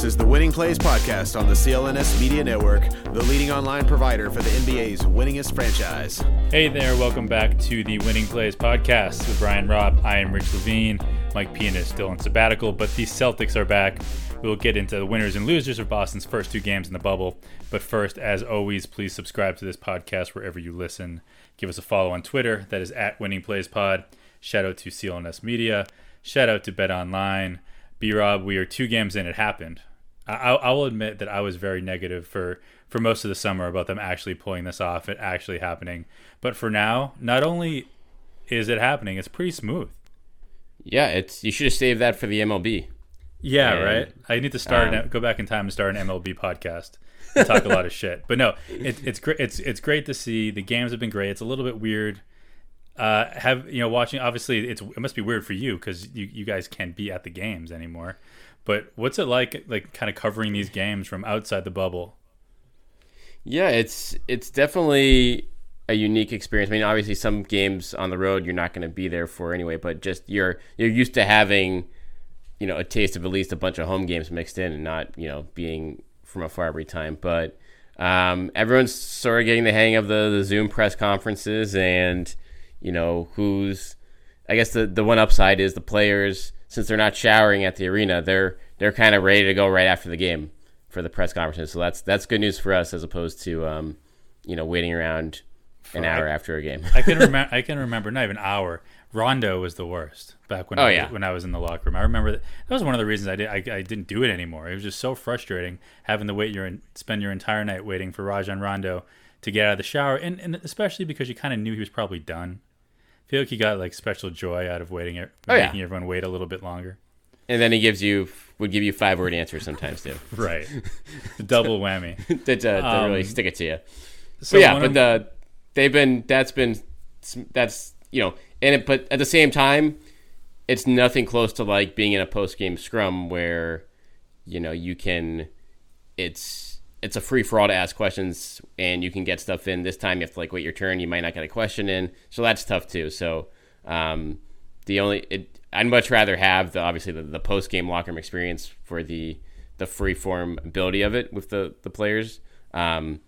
This is the Winning Plays Podcast on the CLNS Media Network, the leading online provider for the NBA's winningest franchise. Hey there, welcome back to the Winning Plays Podcast with Brian Robb. I am Rich Levine. Mike Pina is still on sabbatical, but the Celtics are back. We'll get into the winners and losers of Boston's first two games in the bubble. But first, as always, please subscribe to this podcast wherever you listen. Give us a follow on Twitter. That is at Winning Plays Pod. Shout out to CLNS Media. Shout out to Bet Online. B Rob, we are two games in. It happened. I, I will admit that I was very negative for, for most of the summer about them actually pulling this off, it actually happening. But for now, not only is it happening, it's pretty smooth. Yeah, it's you should have saved that for the MLB. Yeah, And, right. I need to start um, go back in time and start an MLB podcast. And talk a lot of shit, but no, it, it's great. It's it's great to see. The games have been great. It's a little bit weird. Uh, have you know watching? Obviously, it's it must be weird for you because you you guys can't be at the games anymore. But what's it like, like kind of covering these games from outside the bubble? Yeah, it's it's definitely a unique experience. I mean, obviously, some games on the road you're not going to be there for anyway, but just you're you're used to having, you know, a taste of at least a bunch of home games mixed in, and not you know being from afar every time. But um, everyone's sort of getting the hang of the, the Zoom press conferences, and you know who's. I guess the the one upside is the players since they're not showering at the arena, they're they're kind of ready to go right after the game for the press conferences. So that's that's good news for us as opposed to um, you know waiting around an hour I- after a game. I can remember. I can remember not even an hour. Rondo was the worst back when. Oh, I, yeah. when I was in the locker room. I remember that, that was one of the reasons I did. I, I didn't do it anymore. It was just so frustrating having to wait your and spend your entire night waiting for Rajon Rondo to get out of the shower, and, and especially because you kind of knew he was probably done. I feel like he got like special joy out of waiting, Oh, yeah. making everyone wait a little bit longer. and then he gives you would give you five word answers sometimes too. Right, double whammy. uh, to really Um, stick it to you. So but yeah, but of- the they've been that's been that's you know and it, but at the same time, it's nothing close to like being in a post game scrum where you know you can it's it's a free for all to ask questions and you can get stuff in. This time you have to like wait your turn. You might not get a question in, so that's tough too. So um, the only it, I'd much rather have the obviously the, the post game locker room experience for the the free form ability of it with the the players. Um,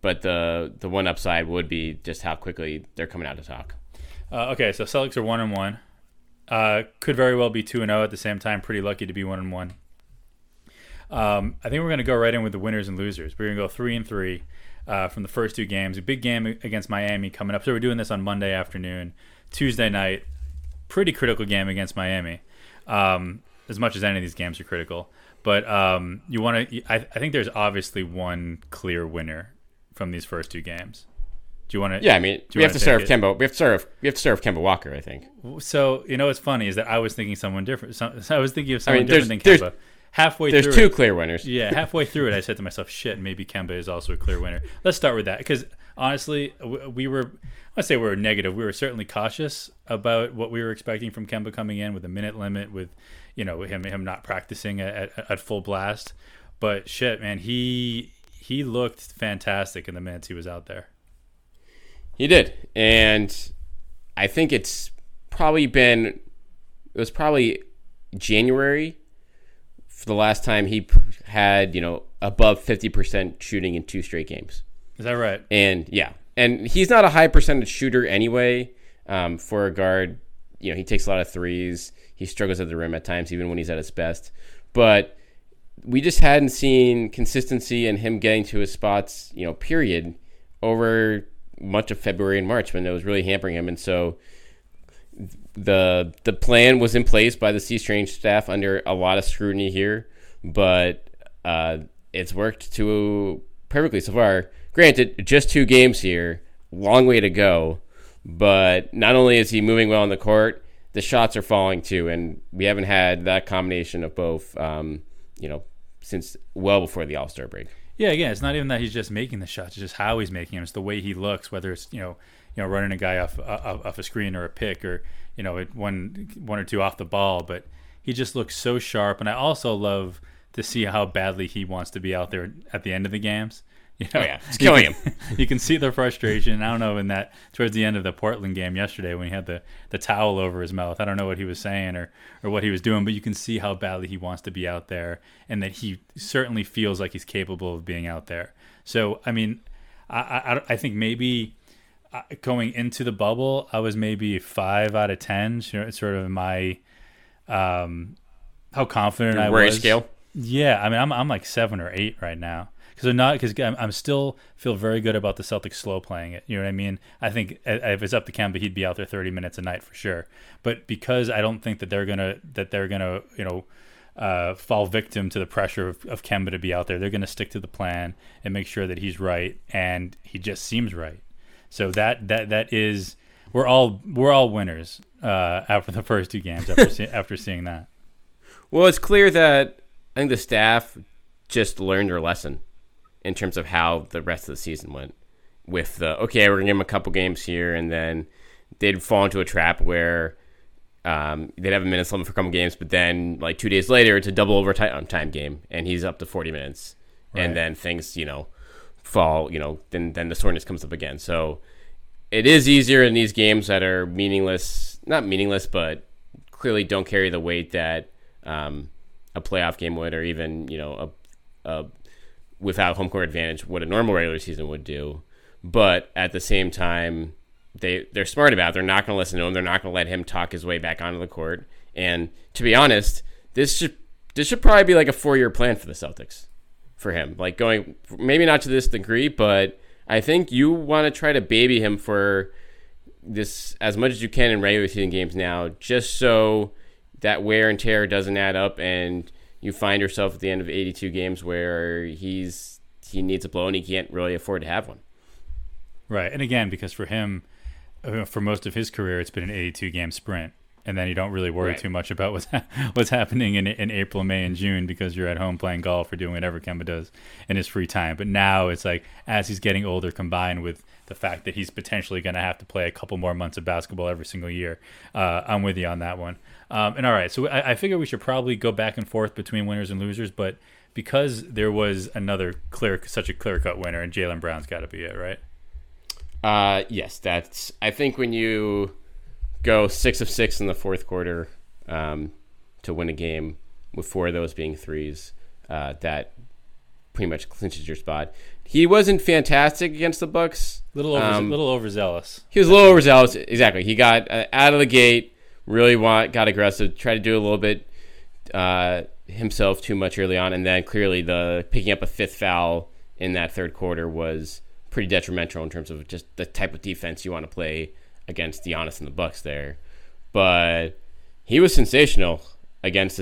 but the the one upside would be just how quickly they're coming out to talk. Uh, okay, so Celtics are one and one. Uh, could very well be two and zero at the same time. Pretty lucky to be one and one. Um, I think we're going to go right in with the winners and losers. We're going to go three and three uh, from the first two games. A big game against Miami coming up. So we're doing this on Monday afternoon, Tuesday night. Pretty critical game against Miami. Um, as much as any of these games are critical, but um, you want to. I, I think there's obviously one clear winner from these first two games. Do you want to? Yeah, I mean do we have wanna serve it? Kemba. We have to serve. We have to serve Kemba Walker. I think. So you know what's funny is that I was thinking someone different. I was thinking of I someone mean, different than Kemba. Halfway through there's through two it, clear winners. yeah, halfway through it, I said to myself, "Shit, maybe Kemba is also a clear winner." Let's start with that because honestly, we were. I say we were negative. We were certainly cautious about what we were expecting from Kemba coming in with a minute limit, with you know him him not practicing at, at, at full blast. But shit, man, he he looked fantastic in the minutes he was out there. He did, and I think it's probably been it was probably January the last time he p- had you know above fifty percent shooting in two straight games. Is that right? And yeah, and he's not a high percentage shooter anyway. Um, for a guard, you know, he takes a lot of threes. He struggles at the rim at times, even when he's at his best. But we just hadn't seen consistency in him getting to his spots, you know, period, over much of February and March when it was really hampering him. And so the the plan was in place by the C Strange staff under a lot of scrutiny here, but uh, it's worked to perfectly so far. Granted, just two games here, long way to go. But not only is he moving well on the court, the shots are falling too, and we haven't had that combination of both, um, you know, since well before the All Star break. Yeah, again, it's not even that he's just making the shots; it's just how he's making them. It's the way he looks, whether it's you know, you know, running a guy off off, off a screen or a pick, or you know, one one or two off the ball. But he just looks so sharp, and I also love to see how badly he wants to be out there at the end of the games. You oh, know, oh yeah, it's killing can, him. you can see the frustration. I don't know in that towards the end of the Portland game yesterday when he had the, the towel over his mouth. I don't know what he was saying or or what he was doing, but you can see how badly he wants to be out there, and that he certainly feels like he's capable of being out there. So I mean, I I, I think maybe going into the bubble, I was maybe five out of ten. Sort of my um how confident Your I was. scale. Yeah, I mean, I'm I'm like seven or eight right now because I'm not because I'm, I'm, still feel very good about the Celtics slow playing it. You know what I mean? I think if it's up to Kemba, he'd be out there 30 minutes a night for sure. But because I don't think that they're gonna that they're gonna you know uh, fall victim to the pressure of, of Kemba to be out there, they're gonna stick to the plan and make sure that he's right, and he just seems right. So that that that is we're all we're all winners uh, after the first two games after see, after seeing that. Well, it's clear that I think the staff just learned their lesson in terms of how the rest of the season went. With the okay, we're gonna give them a couple games here, and then they'd fall into a trap where um, they'd have a minutes limit for a couple games, but then like two days later, it's a double overtime time game, and he's up to forty minutes, right. and then things you know fall, you know, then then the soreness comes up again. So it is easier in these games that are meaningless, not meaningless, but clearly don't carry the weight that um, a playoff game would, or even you know a, a without home court advantage what a normal regular season would do. But at the same time, they they're smart about. It. They're not going to listen to him. They're not going to let him talk his way back onto the court. And to be honest, this should this should probably be like a four year plan for the Celtics, for him. Like going maybe not to this degree, but I think you want to try to baby him for this as much as you can in regular season games now, just so that wear and tear doesn't add up and you find yourself at the end of 82 games where he's he needs a blow and he can't really afford to have one. Right, and again, because for him, uh, for most of his career, it's been an 82 game sprint, and then you don't really worry right. too much about what's ha- what's happening in in April, May, and June because you're at home playing golf or doing whatever Kemba does in his free time. But now it's like as he's getting older, combined with the fact that he's potentially going to have to play a couple more months of basketball every single year, uh, I'm with you on that one. Um, and all right, so I, I figure we should probably go back and forth between winners and losers, but because there was another clear, such a clear cut winner, and Jaylen Brown's got to be it, right? Uh, yes, that's. I think when you go six of six in the fourth quarter um, to win a game, with four of those being threes, uh, that pretty much clinches your spot. He wasn't fantastic against the Bucks. Little over, um, little overzealous. He was a little overzealous. Exactly. He got uh, out of the gate really want got aggressive, tried to do a little bit uh, himself too much early on, and then clearly the picking up a fifth foul in that third quarter was pretty detrimental in terms of just the type of defense you want to play against Giannis and the Bucks there. But he was sensational against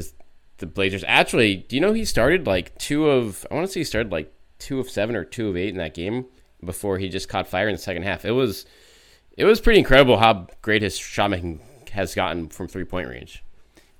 the Blazers. Actually, do you know he started like two of I want to say he started like two of seven or two of eight in that game before he just caught fire in the second half. It was it was pretty incredible how great his shot making has gotten from three point range.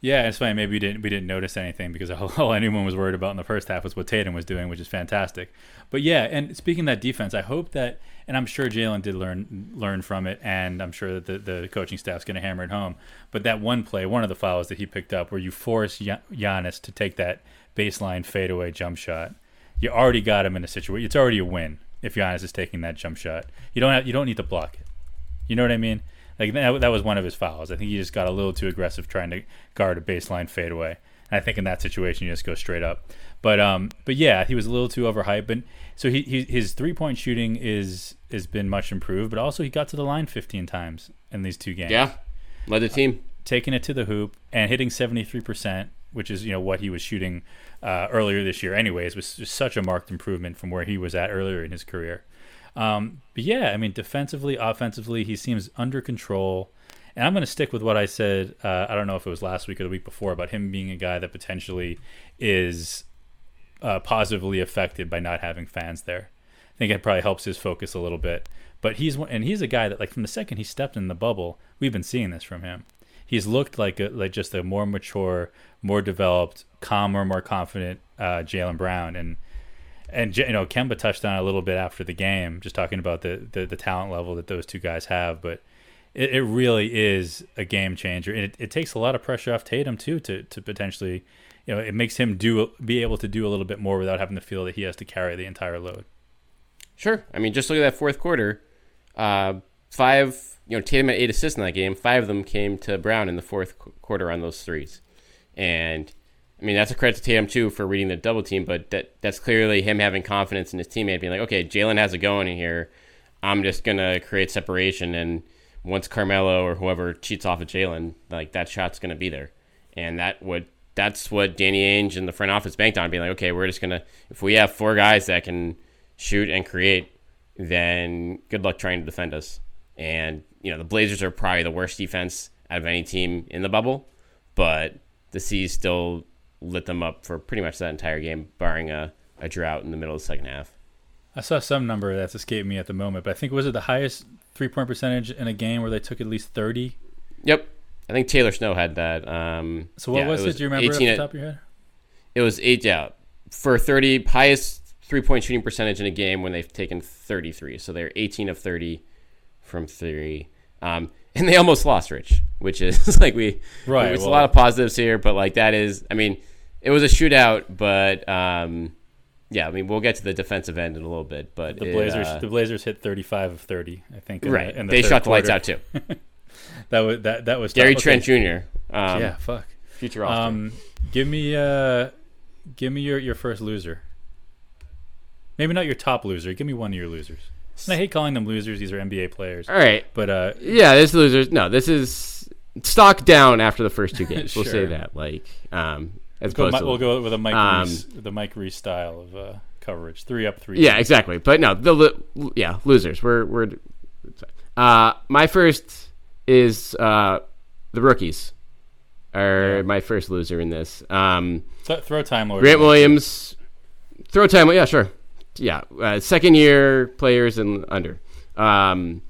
Yeah, it's funny. Maybe we didn't we didn't notice anything because all anyone was worried about in the first half was what Tatum was doing, which is fantastic. But yeah, and speaking of that defense, I hope that, and I'm sure Jaylen did learn learn from it, and I'm sure that the, the coaching staff's going to hammer it home. But that one play, one of the fouls that he picked up, where you force Giannis to take that baseline fadeaway jump shot, you already got him in a situation. It's already a win if Giannis is taking that jump shot. You don't have, you don't need to block it. You know what I mean? Like that, that was one of his fouls. I think he just got a little too aggressive trying to guard a baseline fadeaway. And I think in that situation you just go straight up. But um, but yeah, he was a little too overhyped. But so he, he his three point shooting is has been much improved. But also he got to the line 15 times in these two games. Yeah, led the team. Uh, taking it to the hoop and hitting 73 percent which is you know what he was shooting uh, earlier this year. Anyways, was just such a marked improvement from where he was at earlier in his career. Um, but yeah, I mean, defensively, offensively, he seems under control. And I'm going to stick with what I said. Uh, I don't know if it was last week or the week before about him being a guy that potentially is uh, positively affected by not having fans there. I think it probably helps his focus a little bit. But he's and he's a guy that like from the second he stepped in the bubble, we've been seeing this from him. He's looked like a, like just a more mature, more developed, calmer, more confident uh, Jaylen Brown, and and you know Kemba touched on a little bit after the game, just talking about the the, the talent level that those two guys have, but it, it really is a game changer. And it, it takes a lot of pressure off Tatum too to to potentially, you know, it makes him do be able to do a little bit more without having to feel that he has to carry the entire load. Sure. I mean, just look at that fourth quarter. Uh, five, you know, Tatum had eight assists in that game. Five of them came to Brown in the fourth quarter on those threes. And I mean, that's a credit to Tatum too for reading the double team, but that that's clearly him having confidence in his teammate, being like, okay, Jaylen has it going in here. I'm just gonna create separation and once Carmelo or whoever cheats off of Jaylen, like that shot's to be there, and that would that's what Danny Ainge and the front office banked on, being like, okay, we're just gonna if we have four guys that can shoot and create, then good luck trying to defend us. And you know the Blazers are probably the worst defense out of any team in the bubble, but the C's still lit them up for pretty much that entire game, barring a, a drought in the middle of the second half. I saw some number that's escaped me at the moment, but I think was it the highest three point percentage in a game where they took at least thirty. Yep, I think Taylor Snow had that. Um, so what yeah, was it, was? Do you remember off the top of your head? It was eight. Yeah, for thirty highest three point shooting percentage in a game when they've taken thirty three. So they're eighteen of thirty from three. Um, and they almost lost Rich, which is like we right. It's well, a lot of positives here, but like that is, I mean, it was a shootout, but um, yeah, I mean, we'll get to the defensive end in a little bit, but the Blazers, uh, the Blazers hit 35 of 30, I think. right, the, the they shot the lights out too. that was that that was Gary Trent Jr. Um, yeah, fuck. Future roster. Um, give me uh, give me your your first loser. Maybe not your top loser. Give me one of your losers. And I hate calling them losers. These are NBA players. All right, but uh, yeah, this losers. No, this is stock down after the first two games. sure. We'll say that. Like, um, as we'll, go, we'll go with a Mike um, Reiss, the Mike Reiss style of uh, coverage. Three up, three. Yeah, down. exactly. But no, the yeah losers. We're we're. Uh, my first is uh, the rookies. Are yeah. my first loser in this. Um, Th- throw time Lord. Grant Williams. Throw time. Yeah, sure. Yeah, uh, second year players and under. Um,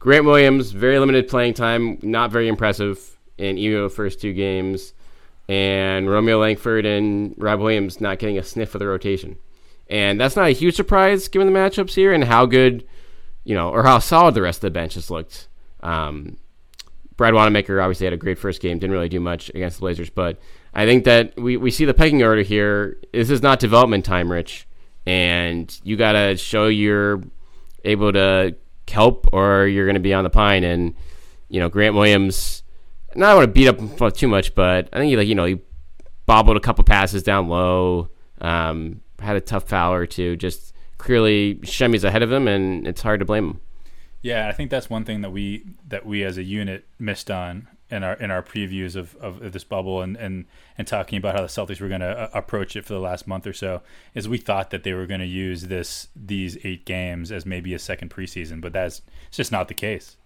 Grant Williams, very limited playing time, not very impressive in either of the first two games and Romeo Langford and Rob Williams not getting a sniff of the rotation. And that's not a huge surprise given the matchups here and how good, you know, or how solid the rest of the bench has looked. Um, Brad Wanamaker obviously had a great first game, didn't really do much against the Blazers, but I think that we, we see the pecking order here. This is not development time, Rich, and you got to show you're able to help or you're going to be on the pine. And, you know, Grant Williams not I want to beat up him too much, but I think he like you know he bobbled a couple passes down low, um, had a tough foul or two. Just clearly Semi's ahead of him, and it's hard to blame him. Yeah, I think that's one thing that we that we as a unit missed on in our in our previews of, of this bubble and, and and talking about how the Celtics were going to uh, approach it for the last month or so is we thought that they were going to use this these eight games as maybe a second preseason, but that's just not the case.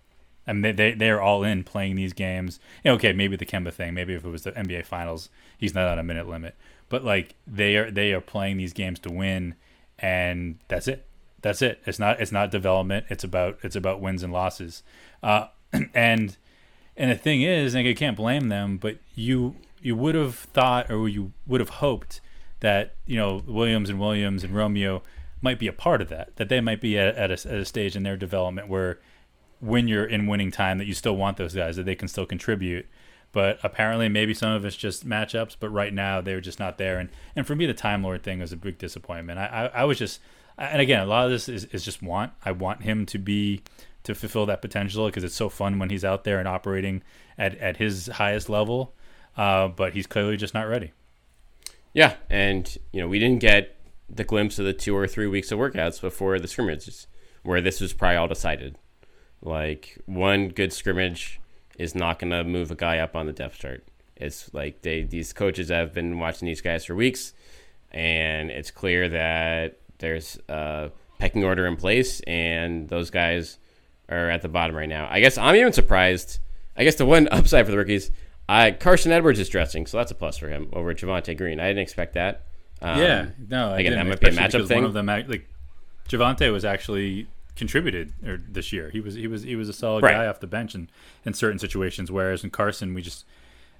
I mean, they, they, they're all in playing these games. You know, okay, maybe the Kemba thing, maybe if it was the NBA Finals, he's not on a minute limit. But like they are they are playing these games to win, and that's it. That's it. It's not it's not development. It's about it's about wins and losses. Uh, and and the thing is, and I can't blame them, but you you would have thought or you would have hoped that you know Williams and Williams and Romeo might be a part of that. That they might be at, at, a, at a stage in their development where when you're in winning time that you still want those guys that they can still contribute. But apparently, maybe some of it's just matchups. But right now, they're just not there. And and for me, the Time Lord thing was a big disappointment. I I, I was just and again, a lot of this is, is just want. I want him to be to fulfill that potential because it's so fun when he's out there and operating at, at his highest level. Uh, but he's clearly just not ready. Yeah, and you know we didn't get the glimpse of the two or three weeks of workouts before the scrimmages, where this was probably all decided. Like one good scrimmage is not going to move a guy up on the depth chart. It's like they these coaches have been watching these guys for weeks, and it's clear that there's a pecking order in place, and those guys are at the bottom right now. I guess I'm even surprised. I guess the one upside for the rookies, I Carson Edwards is dressing, so that's a plus for him over Javonte Green. I didn't expect that. Um, yeah, no, I again, didn't, that might be a matchup thing. One of them, like Javonte, was actually contributed or this year. He was he was he was a solid Right. guy off the bench in, in certain situations. Whereas in Carson, we just,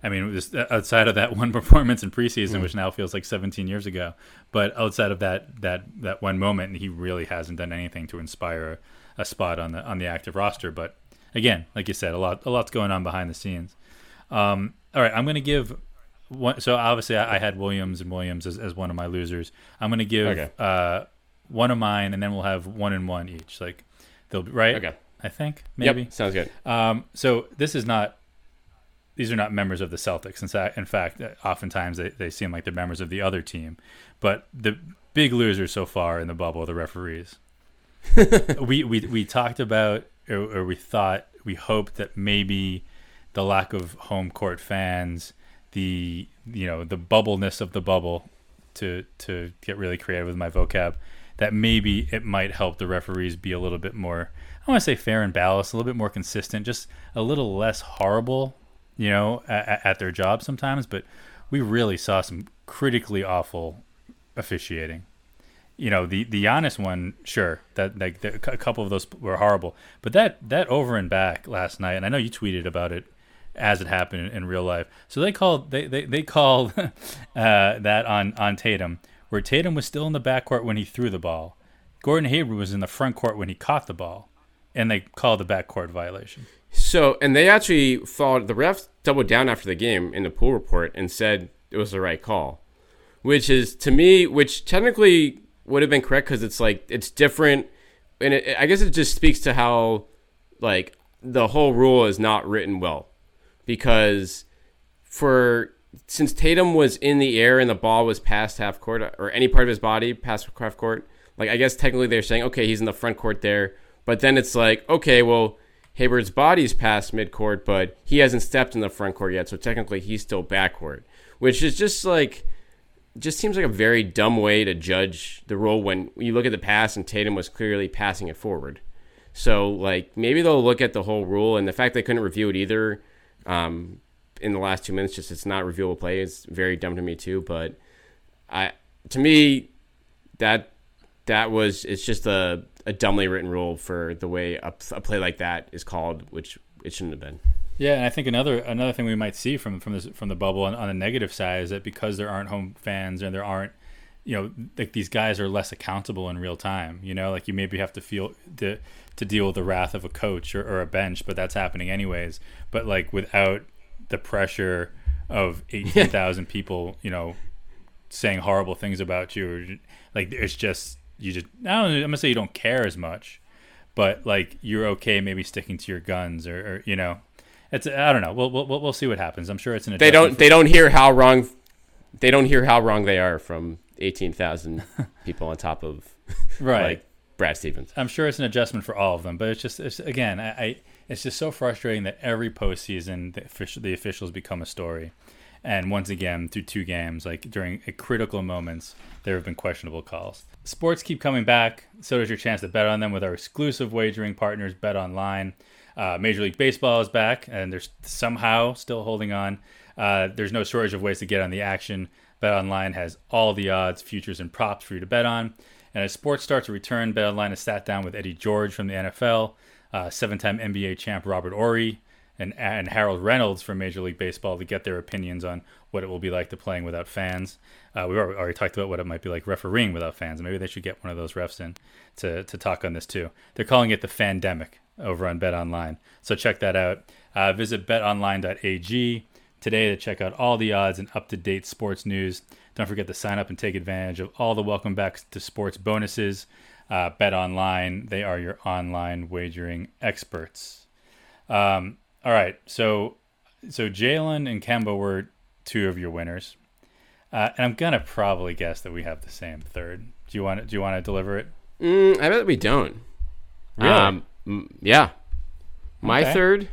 I mean, it was outside of that one performance in preseason, Mm. which now feels like 17 years ago. But outside of that that that one moment, he really hasn't done anything to inspire a, spot on the on the active roster. But again, like you said, a lot a lot's going on behind the scenes. Um, all right, I'm going to give one. So obviously, I, I had Williams and Williams as, as one of my losers. I'm going to give Okay. uh, one of mine, and then we'll have one and one each. Like they'll be right. Okay. I think maybe. Yep, sounds good. Um, so this is not. These are not members of the Celtics. In fact, in fact, uh, oftentimes they, they seem like they're members of the other team. But the big losers so far in the bubble are the referees. we, we we talked about, or, or we thought, we hoped that maybe the lack of home court fans, the you know the bubbleness of the bubble, to to get really creative with my vocab, that maybe it might help the referees be a little bit more. I want to say fair and balanced, a little bit more consistent, just a little less horrible, you know, at, at their job sometimes. But we really saw some critically awful officiating you know the the Giannis one, sure that like the, a couple of those were horrible, but that that over and back last night, and I know you tweeted about it as it happened in, real life. So they called they they they called uh, that on on Tatum, where Tatum was still in the backcourt when he threw the ball. Gordon Hayward was in the front court when he caught the ball, and they called the backcourt violation. So, and they actually followed the refs doubled down after the game in the pool report and said it was the right call, which is to me, which technically would have been correct because it's like it's different, and it, I guess it just speaks to how like the whole rule is not written well, because for since Tatum was in the air and the ball was past half court or any part of his body past half court, like I guess technically they're saying okay he's in the front court there, but then it's like okay well Hayward's body's past midcourt, but he hasn't stepped in the front court yet, so technically he's still backcourt, which is just like just seems like a very dumb way to judge the role when you look at the pass and Tatum was clearly passing it forward. So like maybe they'll look at the whole rule and the fact they couldn't review it either um, in the last two minutes. Just it's not reviewable play. It's very dumb to me too. But I to me that that was it's just a, a dumbly written rule for the way a, a play like that is called, which it shouldn't have been. Yeah, and I think another another thing we might see from from this from the bubble on, on the negative side is that because there aren't home fans and there aren't, you know, like these guys are less accountable in real time. You know, like you maybe have to feel to to deal with the wrath of a coach or, or a bench, but that's happening anyways. But like without the pressure of eighteen thousand people, you know, saying horrible things about you, or like it's just you just I don't I'm gonna say you don't care as much, but like you're okay maybe sticking to your guns or, or you know it's I don't know. We'll, we'll we'll see what happens. I'm sure it's an They don't they don't hear how wrong they don't hear how wrong they are from eighteen thousand people on top of right. like Brad Stevens. I'm sure it's an adjustment for all of them, but it's just it's, again, I, I it's just so frustrating that every postseason the, official, the officials become a story, and once again through two games, like during critical moments, there have been questionable calls. Sports keep coming back, so does your chance to bet on them with our exclusive wagering partners, Bet Online. Uh, Major League Baseball is back, and they're somehow still holding on. Uh, there's no shortage of ways to get on the action. BetOnline has all the odds, futures, and props for you to bet on. And as sports start to return, BetOnline has sat down with Eddie George from the NFL, uh, seven-time NBA champ Robert Horry, and, and Harold Reynolds from Major League Baseball to get their opinions on what it will be like to playing without fans. Uh, we already talked about what it might be like refereeing without fans. Maybe they should get one of those refs in to, to talk on this too. They're calling it the Fandemic over on BetOnline. So check that out. Uh, visit betonline.ag today to check out all the odds and up to date sports news. Don't forget to sign up and take advantage of all the welcome back to sports bonuses. Uh, Bet Online, they are your online wagering experts. Um, all right, so so Jaylen and Kemba were two of your winners, uh, and I'm gonna probably guess that we have the same third. Do you want to, do you want to deliver it? Mm, I bet we don't. Really? Um, mm, yeah. My Okay. third,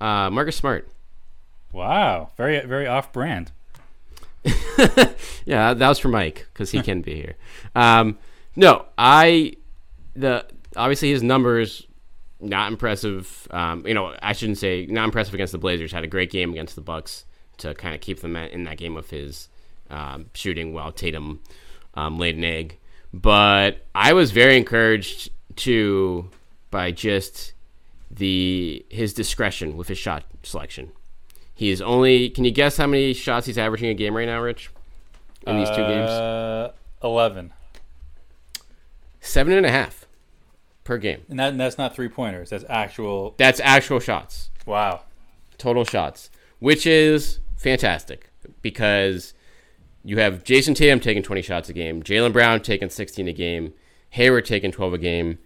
uh, Marcus Smart. Wow, very very off brand. yeah, that was for Mike because he can be here. Um, no, I the obviously his numbers not impressive. Um, you know, I shouldn't say not impressive against the Blazers. Had a great game against the Bucks to kind of keep them in that game of his um, shooting while Tatum um, laid an egg. But I was very encouraged to by just the his discretion with his shot selection. He is only. Can you guess how many shots he's averaging a game right now, Rich? In these two games, Uh, Eleven, seven and a half per game. and, that, and that's not three pointers. That's actual. That's actual shots, Wow. total shots, which is fantastic because you have Jayson Tatum taking 20 shots a game, Jaylen Brown taking 16 a game, Hayward taking 12 a game,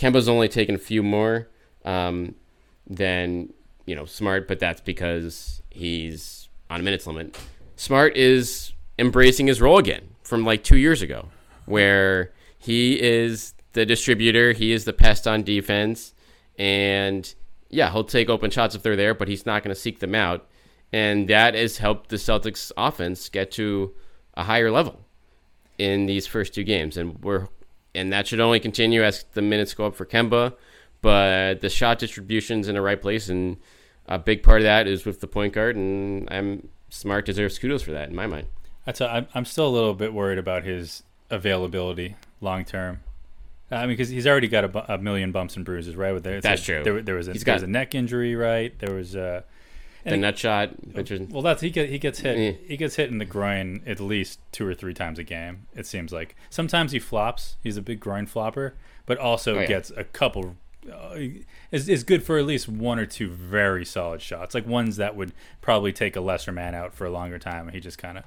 Kemba's only taken a few more um, than you know Smart, but that's because he's on a minutes limit. Smart is embracing his role again from like two years ago, where he is the distributor, he is the pest on defense, and yeah, he'll take open shots if they're there, but he's not going to seek them out, and that has helped the Celtics offense get to a higher level in these first two games, and we're and that should only continue as the minutes go up for Kemba. But the shot distribution's in the right place, and a big part of that is with the point guard, and I'm smart deserves kudos for that in my mind. That's a, I'm, I'm still a little bit worried about his availability long term. I mean, because he's already got a, a million bumps and bruises, right? With there, That's true. There, there was a, He's there was got- a neck injury, right? There was a The nut shot, well, that's he get, he gets hit Yeah. he gets hit in the groin at least two or three times a game. It seems like sometimes he flops. He's a big groin flopper, but also Oh, yeah. gets a couple. Uh, is is good for at least one or two very solid shots, like ones that would probably take a lesser man out for a longer time, and he just kind of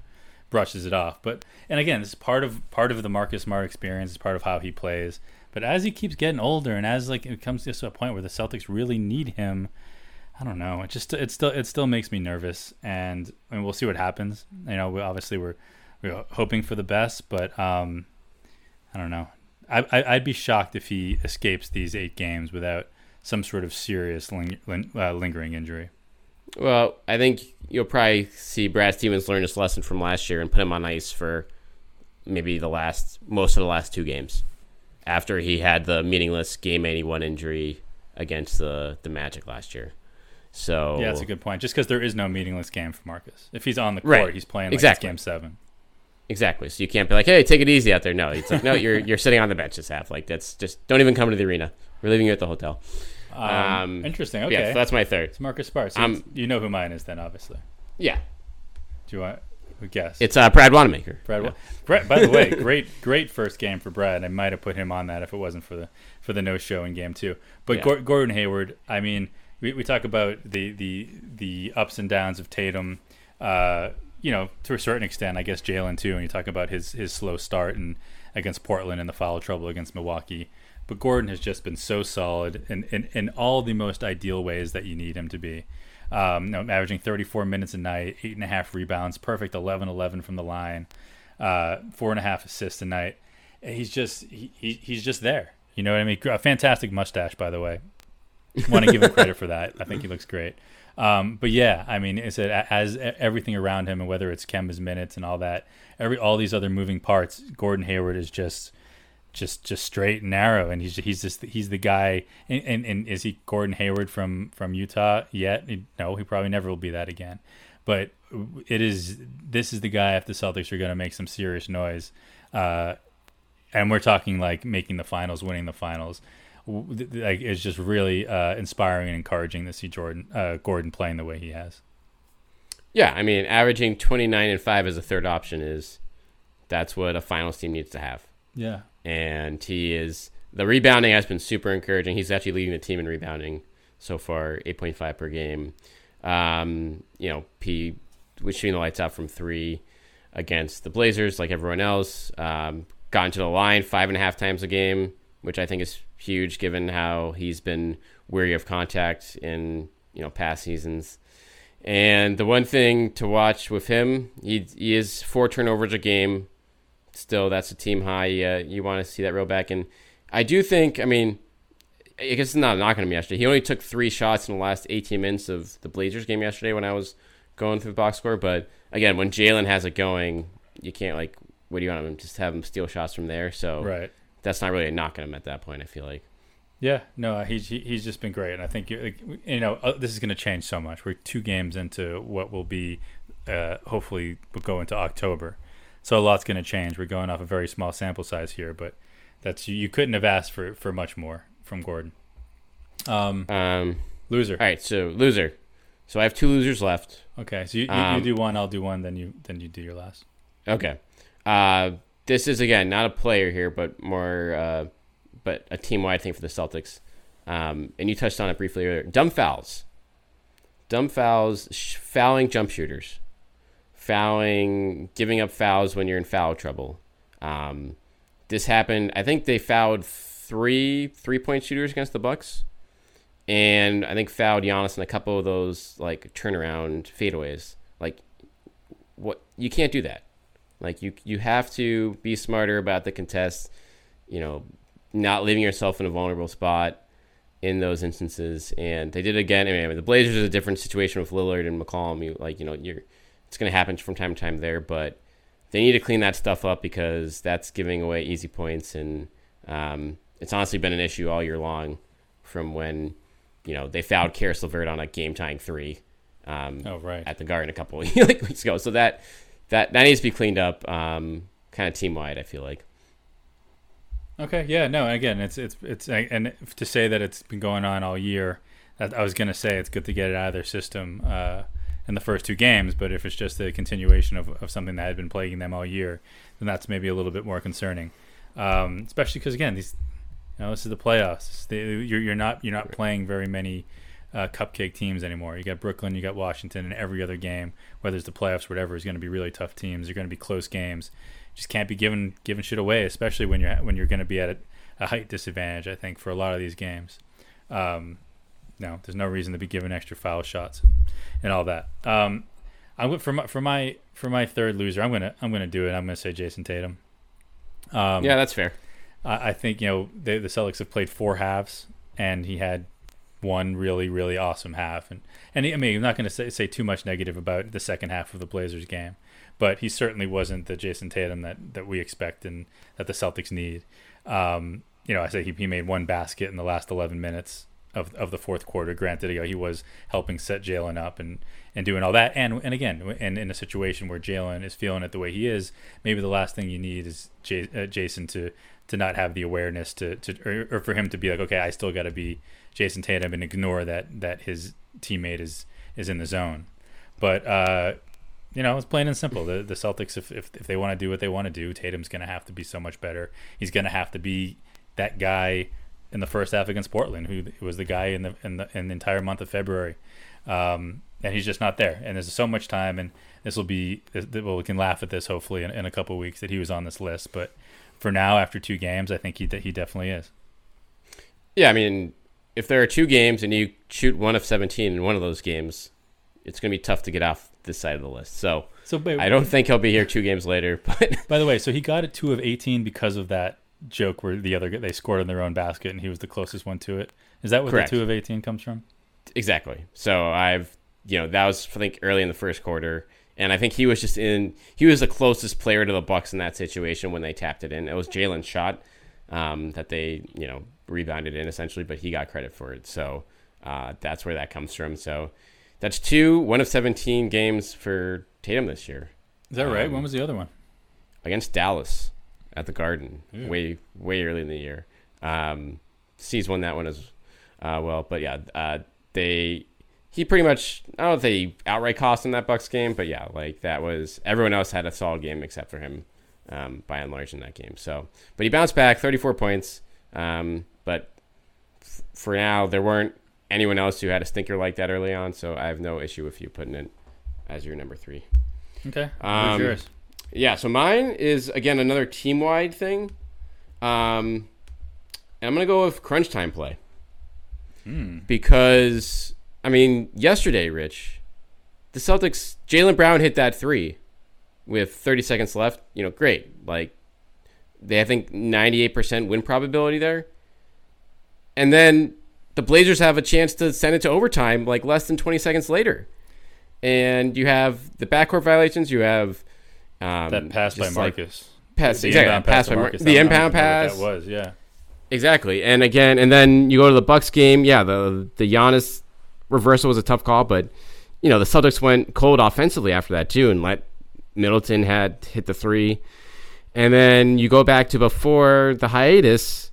brushes it off. But and again, this is part of part of the Marcus Smart experience. It's part of how he plays. But as he keeps getting older, and as like it comes to a point where the Celtics really need him, I don't know. It just it still it still makes me nervous, and mean, we'll see what happens. You know, we obviously we're we're hoping for the best, but um, I don't know. I, I I'd be shocked if he escapes these eight games without some sort of serious ling- lin- uh, lingering injury. well. I think you'll probably see Brad Stevens learn his lesson from last year and put him on ice for maybe the last most of the last two games after he had the meaningless game 81 injury against the the Magic last year. So Yeah, that's a good point. Just because there is no meaningless game for Marcus, if he's on the court, Right. he's playing like Exactly. game seven. Exactly. So you can't be like, "Hey, take it easy out there." No, it's like, "No, you're you're sitting on the bench this half." Like that's just don't even come to the arena. We're leaving you at the hotel. Um, Um, interesting. Yeah, Okay, so that's my third. it's Marcus Smart. So Um, you know who mine is then, obviously. Yeah, Do you want to guess? it's uh, Brad Wanamaker. Brad. Yeah. Brad. By the way, great, great first game for Brad. I might have put him on that if it wasn't for the for the no show in game two. But Yeah. Gor- Gordon Hayward. I mean, we, we talk about the the the ups and downs of Tatum. Uh, you know, to a certain extent, I guess Jaylen too. And you talk about his his slow start and against Portland and the foul trouble against Milwaukee. But Gordon has just been so solid in, in, in all the most ideal ways that you need him to be. Um, no, averaging 34 minutes a night, eight and a half rebounds, perfect 11 11 from the line, uh, four and a half assists a night. He's just he, he, he's just there. You know what I mean? A fantastic mustache, by the way. Want to give him credit for that. I think he looks great. Um, but yeah, I mean, it's a, as everything around him, and whether it's Kemba's minutes and all that, every all these other moving parts, Gordon Hayward is just just just straight and narrow, and he's he's just he's the guy. And, and, and is he Gordon Hayward from from Utah yet? No, he probably never will be that again. But it is this is the guy if the Celtics are going to make some serious noise, uh, and we're talking like making the finals, winning the finals. Like it's just really uh, inspiring and encouraging to see Jordan uh, Gordon playing the way he has. Yeah, I mean, averaging 29 and 5 as a third option is that's what a finals team needs to have. Yeah, And he is the rebounding has been super encouraging. He's actually leading the team in rebounding so far, 8.5 per game. Um, you know, P was shooting the lights out from three against the Blazers, like everyone else. Um, gotten to the line five and a half times a game, which I think is huge given how he's been weary of contact in you know past seasons. And the one thing to watch with him, he, he is four turnovers a game. Still, that's a team high. Uh, you want to see that real back. And I do think, I mean, I guess it's not a knock on him yesterday. He only took three shots in the last 18 minutes of the Blazers game yesterday when I was going through the box score. But again, when Jaylen has it going, you can't like. What do you want him? To just have him steal shots from there. So Right. That's not really a knock on him at that point. I feel like. Yeah, no, he's he's just been great, and I think you you know uh, this is going to change so much. We're two games into what will be, uh, hopefully, we'll go into October, so a lot's going to change. We're going off a very small sample size here, but that's you couldn't have asked for for much more from Gordon. Um, Um, loser. all right, so loser. So I have two losers left. Okay, so you, you, Um, you do one, I'll do one, then you then you do your last. Okay. Uh, this is again not a player here, but more, uh, but a team wide thing for the Celtics. Um, and you touched on it briefly earlier. Dumb fouls, dumb fouls, sh- fouling jump shooters, fouling, giving up fouls when you're in foul trouble. Um, this happened. I think they fouled three three point shooters against the Bucks, and I think fouled Giannis in a couple of those like turnaround fadeaways. Like, what you can't do that. Like you you have to be smarter about the contest. You know, not leaving yourself in a vulnerable spot in those instances. And they did it again. I mean, the Blazers is a different situation with Lillard and McCollum. You like you know you're it's going to happen from time to time there, but they need to clean that stuff up because that's giving away easy points and um, it's honestly been an issue all year long from when you know they fouled Caris LeVert on a game tying three um, Oh right. at the Garden a couple like weeks ago. So that that that needs to be cleaned up, um, kind of team wide. I feel like. Okay, yeah, no. Again, it's it's it's and to say that it's been going on all year, I was gonna say it's good to get it out of their system uh, in the first two games. But if it's just a continuation of, of something that had been plaguing them all year, then that's maybe a little bit more concerning. Um, especially because again, these, you know, this is the playoffs. This is the, you're you're not you're not playing very many uh, cupcake teams anymore. You got Brooklyn, you got Washington, and every other game, whether it's the playoffs, or whatever, is going to be really tough teams. They're going to be close games. Just can't be giving giving shit away, especially when you're when you're going to be at a, a height disadvantage. I think for a lot of these games, um, no, there's no reason to be giving extra foul shots and all that. Um, I went for my for my for my third loser. I'm gonna I'm gonna do it. I'm gonna say Jayson Tatum. Um, yeah, that's fair. I, I think you know the, the Celtics have played four halves, and he had one really really awesome half. And and I mean, I'm not going to say say too much negative about the second half of the Blazers game, but he certainly wasn't the Jayson Tatum that that we expect and that the Celtics need. Um, you know, I say he, he made one basket in the last 11 minutes of, of the fourth quarter. Granted, you know, he was helping set Jaylen up and, and doing all that. And and again, and in a situation where Jaylen is feeling it the way he is, maybe the last thing you need is J, uh, Jayson to to not have the awareness to, to or, or for him to be like, okay, I still got to be Jayson Tatum and ignore that that his teammate is is in the zone. But uh, you know, it's plain and simple. The the Celtics, if if, if they want to do what they want to do, Tatum's going to have to be so much better. He's going to have to be that guy in the first half against Portland, who was the guy in the in the, in the entire month of February, um, and he's just not there. And there's so much time, and this will be well, we can laugh at this hopefully in, in a couple weeks that he was on this list. But for now, after two games, I think he that he definitely is. Yeah, I mean, if there are two games and you shoot one of 17 in one of those games, it's going to be tough to get off this side of the list. So So wait, I don't think he'll be here two games later. But By the way, so he got it two of eighteen because of that joke where the other they scored on their own basket and he was the closest one to it. Is that where Correct. the two of eighteen comes from? exactly. So I've, you know, that was I think early in the first quarter, and I think he was just in. He was the closest player to the Bucks in that situation when they tapped it in. It was Jaylen's shot um, that they, you know, rebounded in essentially, but he got credit for it. So uh, that's where that comes from. So that's two, one of 17 games for Tatum this year. Is that right? Um, When was the other one? against Dallas at the Garden, way way early in the year. Um, C's won that one as uh, well, but yeah, uh, they he pretty much I don't know if they outright cost him that Bucks game, but yeah, like that was everyone else had a solid game except for him, um, by and large in that game. So, but he bounced back, 34 points. Um, but f- for now, there weren't anyone else who had a stinker like that early on, so I have no issue with you putting it as your number three. Okay, Um, yours? Yeah, so mine is again another team wide thing. Um, and I'm gonna go with crunch time play because I mean yesterday, Rich, the Celtics, Jaylen Brown hit that three with 30 seconds left. You know, great. Like they I think 98% win probability there, and then the Blazers have a chance to send it to overtime like less than 20 seconds later. and you have the backcourt violations. You have um, That pass by just like- Marcus. pass The exactly inbound pass by by Mar- Marcus. The inbound pass. That was yeah. Exactly. And again, and then you go to the Bucks game. Yeah, the the Giannis reversal was a tough call, but you know the Celtics went cold offensively after that too, and let Middleton had hit the three. And then you go back to before the hiatus.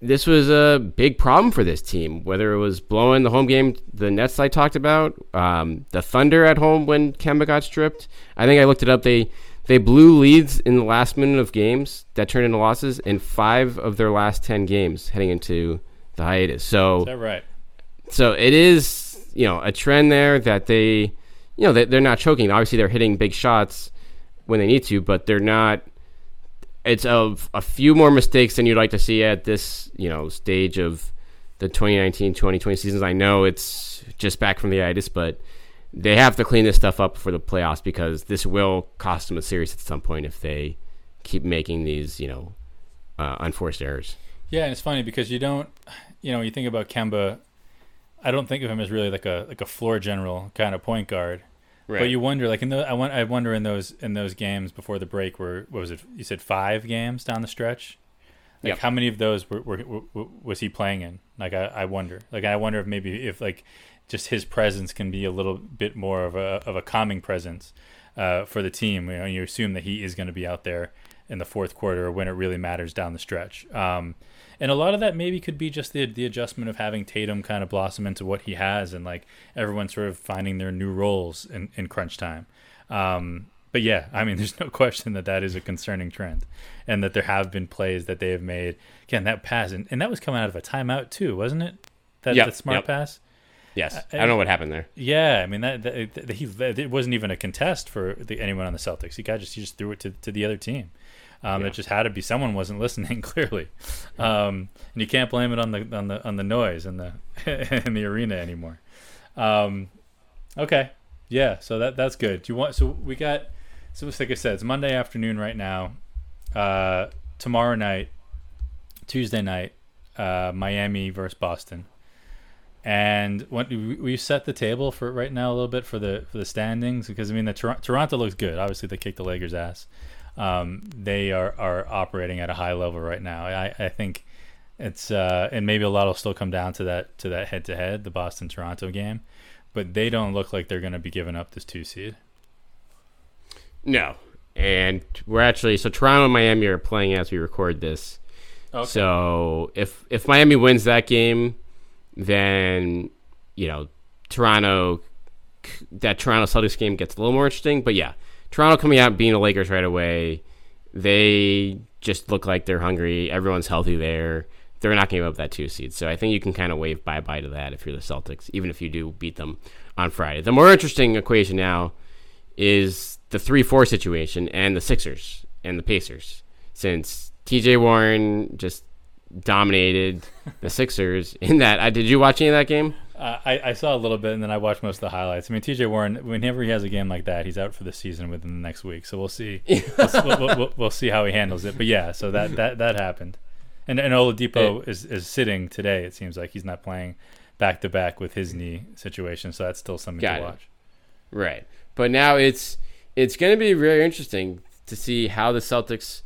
This was a big problem for this team. Whether it was blowing the home game, the Nets I talked about, um, the Thunder at home when Kemba got stripped. I think I looked it up. They they blew leads in the last minute of games that turned into losses in five of their last ten games heading into the hiatus. So Is that right? so it is you know a trend there that they you know they, they're not choking obviously they're hitting big shots when they need to but they're not it's of a few more mistakes than you'd like to see at this you know stage of the 2019-2020 seasons i know it's just back from the itis but they have to clean this stuff up for the playoffs because this will cost them a series at some point if they keep making these you know uh, unforced errors Yeah, and it's funny because you don't, you know, you think about Kemba, I don't think of him as really like a like a floor general kind of point guard. Right But you wonder, like in the, I want, I wonder in those in those games before the break, where what was it? You said five games down the stretch. Like Yep. how many of those were, were, were was he playing in? Like I, I wonder. Like I wonder if maybe if like just his presence can be a little bit more of a of a calming presence uh, for the team. You know, you assume that he is going to be out there in the fourth quarter when it really matters down the stretch. Um, and a lot of that maybe could be just the the adjustment of having Tatum kind of blossom into what he has, and like everyone sort of finding their new roles in, in crunch time. Um, but yeah, I mean, there's no question that that is a concerning trend, and that there have been plays that they have made. Again, that pass, and, and that was coming out of a timeout too, wasn't it? That, Yep, that smart yep. pass. yes i don't know what happened there Yeah, I mean that, that, that he it wasn't even a contest for the, anyone on the Celtics. He got just he just threw it to, to the other team. Um, Yeah. It just had to be someone wasn't listening clearly, um, and you can't blame it on the on the on the noise in the in the arena anymore. Um, okay, yeah, so that that's good. Do you want? So we got. So it's like I said, it's Monday afternoon right now. Uh, tomorrow night, Tuesday night, uh, Miami versus Boston. And what we set the table for right now a little bit for the for the standings because I mean the Tor- Toronto looks good. Obviously they kicked the Lakers' ass. Um, they are are operating at a high level right now. I, I think it's uh, and maybe a lot will still come down to that to that head to head the Boston Toronto game, but they don't look like they're going to be giving up this two seed. No. And we're actually so Toronto and Miami are playing as we record this. So if if Miami wins that game, then you know Toronto that Toronto Celtics game gets a little more interesting. But yeah, Toronto coming out being the Lakers right away, they just look like they're hungry. Everyone's healthy there. They're not going to give up that two seed. So I think you can kind of wave bye bye to that if you're the Celtics, even if you do beat them on Friday. The more interesting equation now is the 3 4 situation and the Sixers and the Pacers. Since TJ Warren just dominated the Sixers in that. I, did you watch any of that game? Uh, I, I saw a little bit and then I watched most of the highlights. I mean, TJ Warren, whenever he has a game like that, he's out for the season within the next week. So we'll see. we'll, we'll, we'll, we'll see how he handles it. But yeah, so that that, that happened. And and Oladipo is, is sitting today. It seems like he's not playing back to back with his knee situation. So that's still something to it. watch. Right. But now it's it's going to be very interesting to see how the Celtics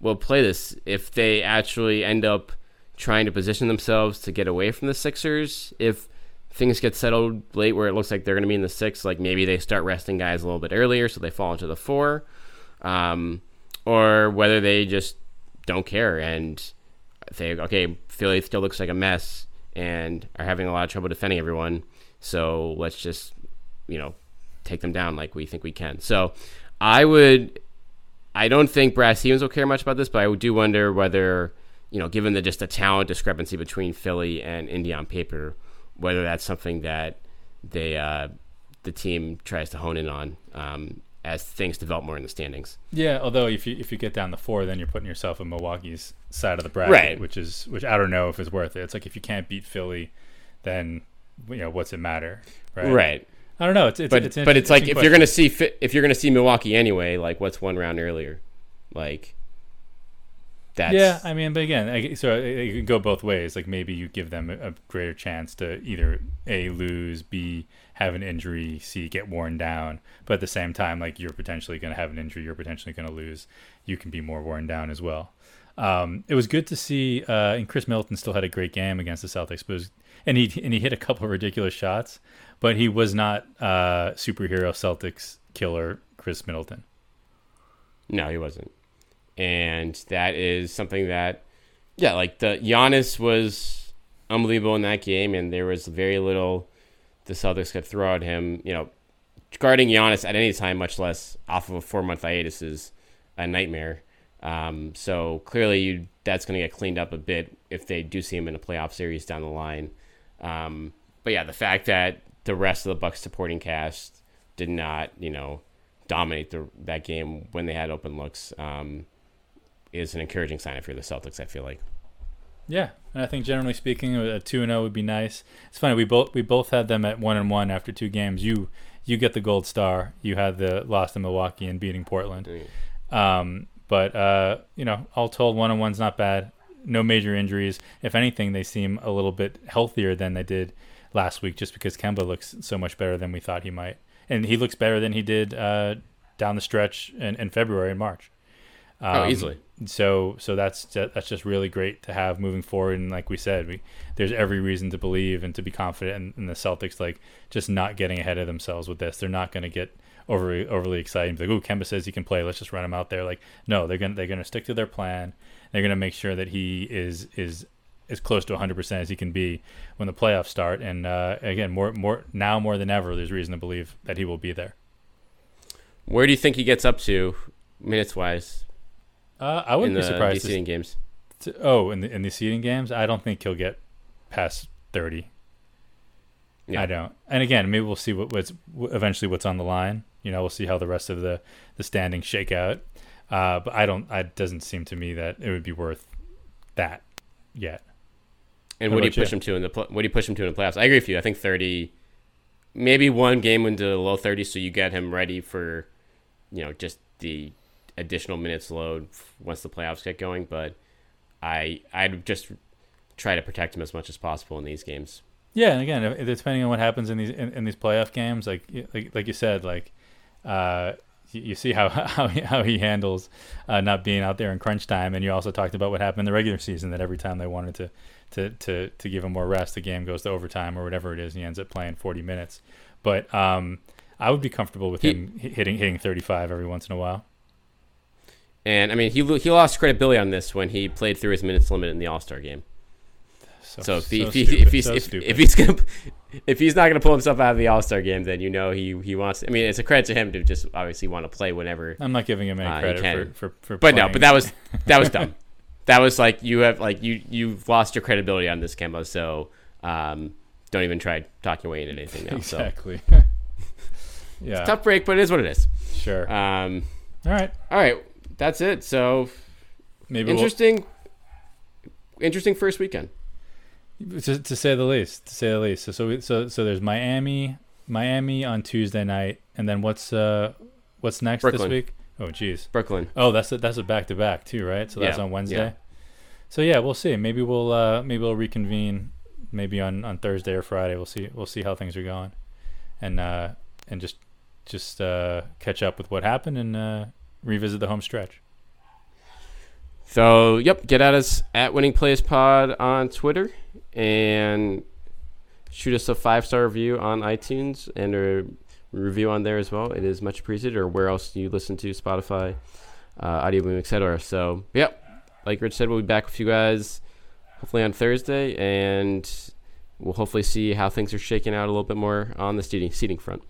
will play this if they actually end up trying to position themselves to get away from the Sixers if things get settled late where it looks like they're going to be in the 6 like maybe they start resting guys a little bit earlier so they fall into the 4 um, or whether they just don't care and say okay Philly still looks like a mess and are having a lot of trouble defending everyone so let's just you know take them down like we think we can. So I would I don't think Brad Stevens will care much about this, but I do wonder whether, you know, given the just the talent discrepancy between Philly and Indy on paper, whether that's something that they uh, the team tries to hone in on um, as things develop more in the standings. Yeah, although if you if you get down the four, then you're putting yourself in Milwaukee's side of the bracket, Right. which is which I don't know if it's worth it. It's like if you can't beat Philly, then you know what's it matter, right? Right. I don't know. It's, it's But it's but it's like if you're gonna see if you're gonna see Milwaukee anyway, like what's one round earlier, like that's yeah, I mean, but again, I- so it, it could go both ways. Like maybe you give them a, a greater chance to either a lose, b have an injury, c get worn down. But at the same time, like you're potentially going to have an injury, you're potentially going to lose. You can be more worn down as well. Um, it was good to see, uh, and Khris Middleton still had a great game against the Celtics, but it was, and he and he hit a couple of ridiculous shots, but he was not uh, superhero Celtics killer Khris Middleton. No, he wasn't. And that is something that, yeah, like the Giannis was unbelievable in that game, and there was very little the Celtics could throw at him. You know, guarding Giannis at any time, much less off of a four month hiatus, is a nightmare. Um, so clearly, you, that's going to get cleaned up a bit if they do see him in a playoff series down the line. Um, but yeah, the fact that the rest of the Bucks supporting cast did not, you know, dominate the, that game when they had open looks um, is an encouraging sign if you're the Celtics. I feel like. Yeah, and I think generally speaking, a two and zero would be nice. It's funny we both we both had them at one and one after two games. You you get the gold star. You had the loss to Milwaukee and beating Portland. Um, but uh, you know, all told, one and one's not bad. No major injuries. If anything, they seem a little bit healthier than they did last week, just because Kemba looks so much better than we thought he might, and he looks better than he did uh, down the stretch in, in February and March. Oh, Um, easily. So so that's that's just really great to have moving forward. And like we said, we there's every reason to believe and to be confident in, in the Celtics. Like just not getting ahead of themselves with this. They're not going to get overly overly excited. Like, oh, Kemba says he can play. Let's just run him out there. Like, no, they're gonna they're gonna stick to their plan. They're gonna make sure that he is is as close to 100% as he can be when the playoffs start. And uh, again, more more now more than ever, there's reason to believe that he will be there. Where do you think he gets up to minutes wise Uh, I wouldn't the be surprised. to- seeding games? to, oh, in the in the seeding games, I don't think he'll get past thirty. Yeah. I don't. And again, maybe we'll see what, what's wh- eventually what's on the line. You know, we'll see how the rest of the the standings shake out. Uh, but I don't. It doesn't seem to me that it would be worth that yet. And what do you about you? push him to in the what do you push him to in the playoffs? I agree with you. I think thirty, maybe one game into the low thirties, so you get him ready for, you know, just the additional minutes load once the playoffs get going. But I I'd just try to protect him as much as possible in these games. Yeah, and again, depending on what happens in these in, in these playoff games, like like like you said, like uh, you, you see how how he, how he handles uh, not being out there in crunch time, and you also talked about what happened in the regular season that every time they wanted to to to to give him more rest, the game goes to overtime or whatever it is, and he ends up playing forty minutes. But um, I would be comfortable with He- him hitting hitting thirty five every once in a while. And I mean, he he lost credibility on this when he played through his minutes limit in the All Star game. So if, he, so if, he, if he's so if, if he's gonna if he's not gonna pull himself out of the All Star game, then you know he he wants. I mean, it's a credit to him to just obviously want to play whenever. I'm not giving him any Uh, credit for, for, for But no, but that was that was dumb. that was like you have like you you've lost your credibility on this Kemba, so um, don't even try talking away into anything now. exactly. yeah, So tough break, but it is what it is. sure. Um, All right, all right, that's it. So maybe we'll- interesting, interesting first weekend. to, to say the least. To say the least. So so we- so so there's Miami, Miami on Tuesday night, and then what's uh what's next Brooklyn. this week? Oh geez. Brooklyn. Oh, that's a, that's a back to back too, right? So that's Yeah, on Wednesday. yeah. So yeah, we'll see. Maybe we'll uh maybe we'll reconvene maybe on on Thursday or Friday. We'll see we'll see how things are going, and uh and just just uh catch up with what happened and uh revisit the home stretch. So, yep, get at us at Winning Plays Pod on Twitter and shoot us a five star review on iTunes and a review on there as well. It is much appreciated, or where else you listen to Spotify, uh, Audioboom, etc. So, yep, like Rich said, we'll be back with you guys hopefully on Thursday, and we'll hopefully see how things are shaking out a little bit more on the seeding, seeding front.